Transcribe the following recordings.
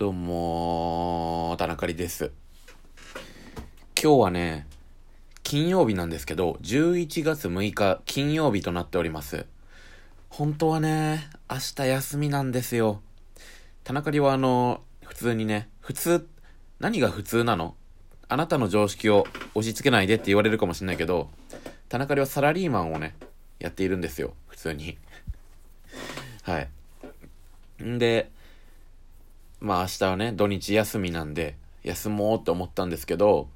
どうも、田中里です。今日はね、金曜日なんですけど、11月6日金曜日となっております。本当はね、明日休みなんですよ。田中里はあの、普通にね、普通、何が普通なの？あなたの常識を押し付けないでって言われるかもしれないけど、田中里はサラリーマンをね、やっているんですよ。普通に。はい。んで、まあ明日はね、土日休みなんで、休もうって思ったんですけど、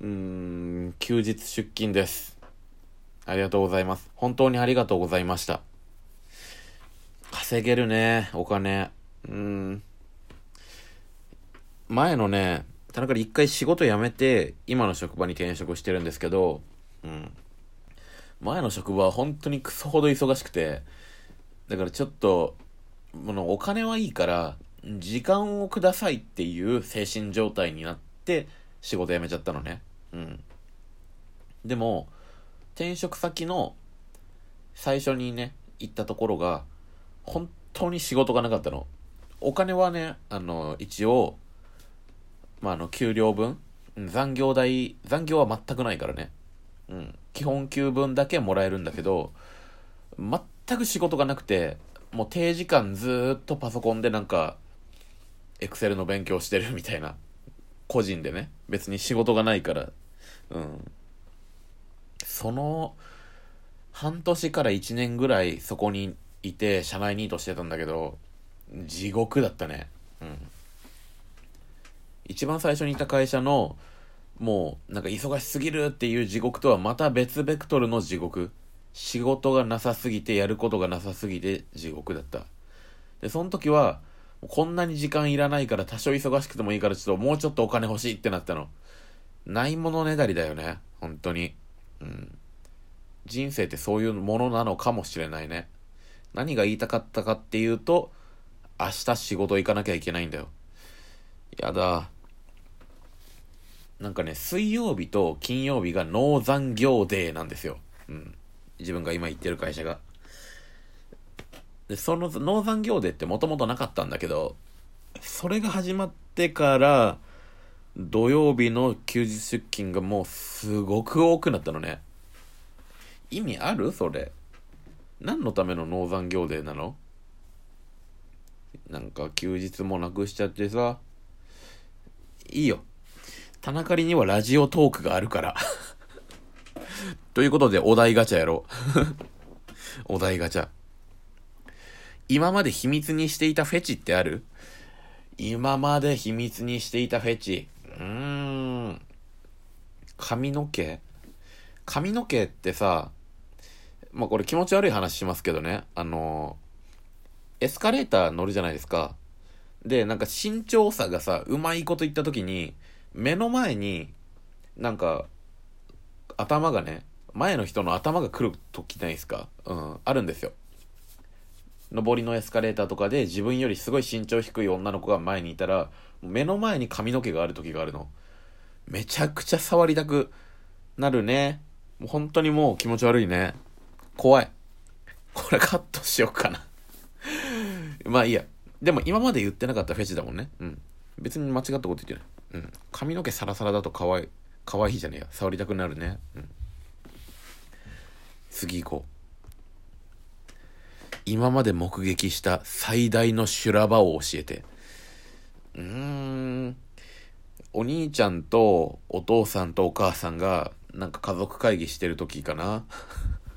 うーん、休日出勤です。ありがとうございます。本当にありがとうございました。稼げるね、お金。うーん。前のね、田中で一回仕事辞めて、今の職場に転職してるんですけど、うん。前の職場は本当にクソほど忙しくて、だからちょっと、ものお金はいいから、時間をくださいっていう精神状態になって仕事辞めちゃったのね。うん。でも、転職先の最初にね、行ったところが、本当に仕事がなかったの。お金はね、あの、一応、まあ、あの、給料分、残業代、残業は全くないからね。うん。基本給分だけもらえるんだけど、全く仕事がなくて、もう定時間ずっとパソコンでなんか、エクセルの勉強してるみたいな。個人でね。別に仕事がないから。うん。その、半年から1年ぐらいそこにいて、社内ニートしてたんだけど、地獄だったね。うん。一番最初にいた会社の、もう、なんか忙しすぎるっていう地獄とはまた別ベクトルの地獄。仕事がなさすぎて、やることがなさすぎて地獄だった。で、その時は、こんなに時間いらないから多少忙しくてもいいからちょっともうちょっとお金欲しいってなったの。ないものねだりだよね。本当に。うん。人生ってそういうものなのかもしれないね。何が言いたかったかっていうと、明日仕事行かなきゃいけないんだよ。やだ。なんかね、水曜日と金曜日が農残業デーなんですよ。うん。自分が今行ってる会社が。で、その農残業デってもともとなかったんだけど、それが始まってから、土曜日の休日出勤がもうすごく多くなったのね。意味あるそれ？何のための農残業デなの？なんか休日もなくしちゃってさ。いいよ。田中里にはラジオトークがあるから。ということで、お題ガチャやろう。お題ガチャ。今まで秘密にしていたフェチってある？今まで秘密にしていたフェチ。うーん。髪の毛？髪の毛ってさ、まあ、これ気持ち悪い話しますけどね。あのエスカレーター乗るじゃないですか。で、なんか身長差がさ、うまいこと言った時に、目の前に、なんか、頭がね、前の人の頭が来る時ないですか？うん、あるんですよ。上りのエスカレーターとかで自分よりすごい身長低い女の子が前にいたら、目の前に髪の毛がある時があるの。めちゃくちゃ触りたくなるね。もう本当にもう気持ち悪いね。怖い。これカットしようかな。まあいいや。でも今まで言ってなかったフェチだもんね。うん。別に間違ったこと言ってない。うん。髪の毛サラサラだと可愛い。可愛いじゃねえや。触りたくなるね。うん。次行こう。今まで目撃した最大の修羅場を教えて。うーん。お兄ちゃんとお父さんとお母さんがなんか家族会議してる時かな。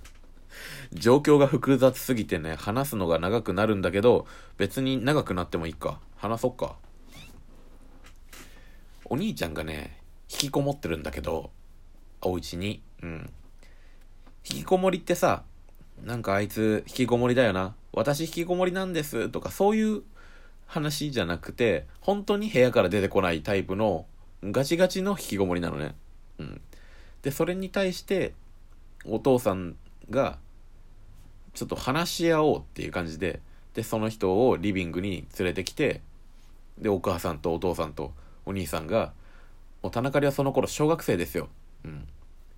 状況が複雑すぎてね、話すのが長くなるんだけど、別に長くなってもいいか。話そっか。お兄ちゃんがね、引きこもってるんだけど、お家に。うん。引きこもりってさ、なんかあいつ引きこもりだよな。私引きこもりなんですとかそういう話じゃなくて、本当に部屋から出てこないタイプのガチガチの引きこもりなのね。うん。で、それに対して、お父さんが、ちょっと話し合おうっていう感じで、で、その人をリビングに連れてきて、で、お母さんとお父さんとお兄さんが、もう田中里はその頃小学生ですよ。うん。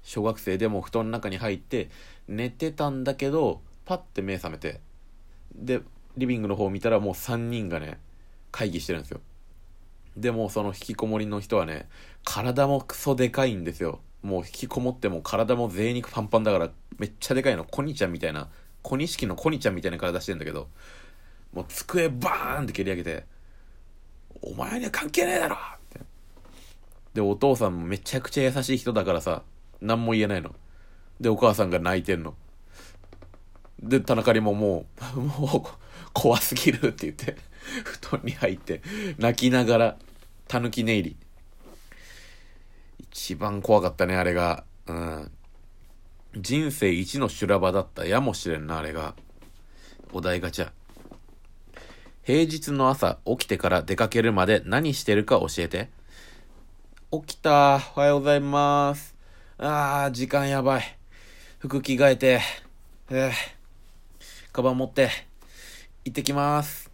小学生でも布団の中に入って寝てたんだけど、パッて目覚めて、で、リビングの方を見たらもう3人がね、会議してるんですよ。でもその引きこもりの人はね、体もクソでかいんですよ。もう引きこもっても体も贅肉パンパンだからめっちゃでかいの。コニちゃんみたいな、小錦のコニちゃんみたいな体してんだけど、もう机バーンって蹴り上げて、お前には関係ねえだろって。で、お父さんもめちゃくちゃ優しい人だからさ、何も言えないの。で、お母さんが泣いてんの。で、田中里ももう、もう、怖すぎるって言って、布団に入って、泣きながら、たぬき寝入り。一番怖かったね、あれが。うん。人生一の修羅場だったやもしれんな、あれが。お題ガチャ。平日の朝起きてから出かけるまで何してるか教えて。起きた。おはようございます。あー、時間やばい。服着替えて、えー、カバン持って、行ってきます。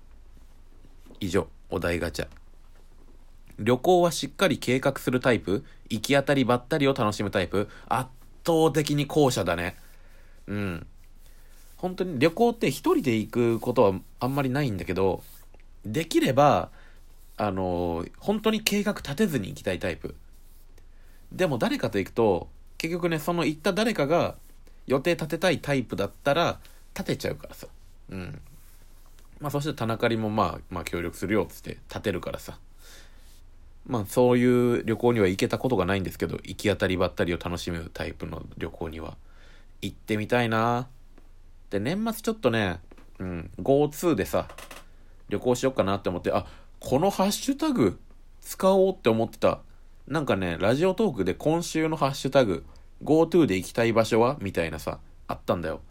以上、お題ガチャ。旅行はしっかり計画するタイプ？行き当たりばったりを楽しむタイプ？圧倒的に後者だね。うん。本当に旅行って一人で行くことはあんまりないんだけど、できれば、あの、本当に計画立てずに行きたいタイプ。でも誰かと行くと、結局ね、その行った誰かが予定立てたいタイプだったら、立てちゃうからさ。うん。まあそして田中里もまあ、まあ協力するよっつって立てるからさ。まあそういう旅行には行けたことがないんですけど、行き当たりばったりを楽しむタイプの旅行には行ってみたいなで、年末ちょっとね、うん、GoTo でさ、旅行しよっかなって思って、あ、このハッシュタグ使おうって思ってた。なんかね、ラジオトークで今週のハッシュタグ、GoTo で行きたい場所は？みたいなさ、あったんだよ。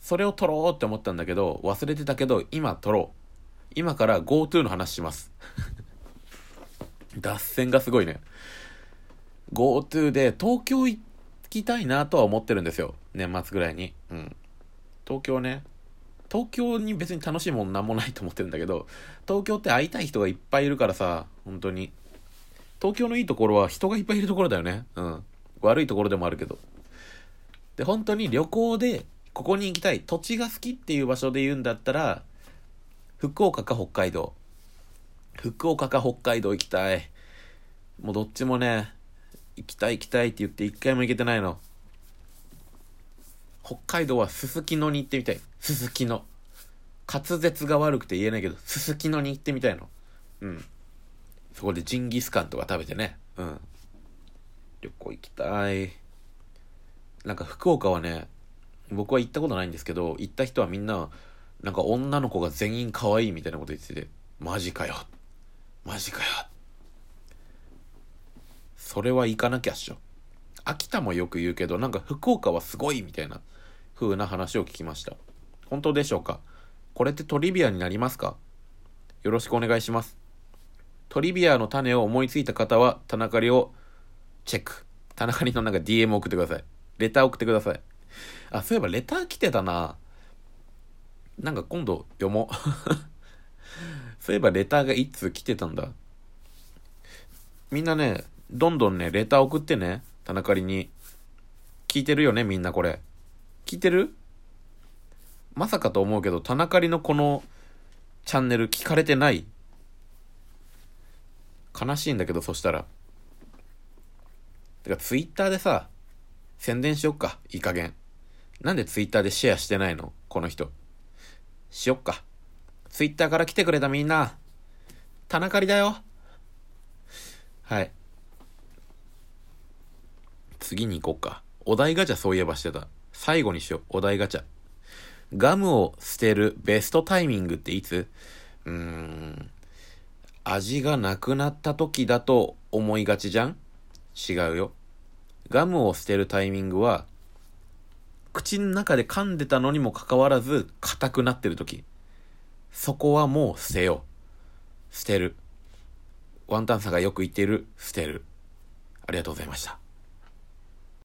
それを撮ろうって思ったんだけど、忘れてたけど、今撮ろう。今から GoTo の話します。脱線がすごいね。GoTo で東京行きたいなとは思ってるんですよ。年末ぐらいに。うん。東京ね東京に別に楽しいもんなんもないと思ってるんだけど東京って会いたい人がいっぱいいるからさ本当に東京のいいところは人がいっぱいいるところだよねうん悪いところでもあるけどで本当に旅行でここに行きたい土地が好きっていう場所で言うんだったら福岡か北海道福岡か北海道行きたいもうどっちもね行きたい行きたいって言って一回も行けてないの北海道はすすきのに行ってみたい。すすきの。滑舌が悪くて言えないけど、すすきのに行ってみたいの。うん。そこでジンギスカンとか食べてね。うん。旅行行きたい。なんか福岡はね、僕は行ったことないんですけど、行った人はみんな、なんか女の子が全員可愛いみたいなこと言ってて、マジかよ。マジかよ。それは行かなきゃっしょ。秋田もよく言うけど、なんか福岡はすごいみたいな風な話を聞きました。本当でしょうか？これってトリビアになりますか？よろしくお願いします。トリビアの種を思いついた方は、田中里をチェック。田中里のなんか DM 送ってください。レター送ってください。あ、そういえばレター来てたな。なんか今度読もう。そういえばレターが1通来てたんだ。みんなね、どんどんね、レター送ってね。田中里に。聞いてるよね、みんなこれ。聞いてる？まさかと思うけど、田中里のこのチャンネル聞かれてない？悲しいんだけど、そしたら。てか、ツイッターでさ、宣伝しよっか、いい加減。なんでツイッターでシェアしてないのこの人。しよっか。ツイッターから来てくれたみんな。田中里だよ。はい。次に行こうか。お題ガチャそういえばしてた。最後にしよう。お題ガチャ。ガムを捨てるベストタイミングっていつ？うーん。味がなくなった時だと思いがちじゃん？違うよ。ガムを捨てるタイミングは、口の中で噛んでたのにもかかわらず硬くなってる時。そこはもう捨てよう。捨てる。ワンタンさんがよく言っている、捨てる。ありがとうございました。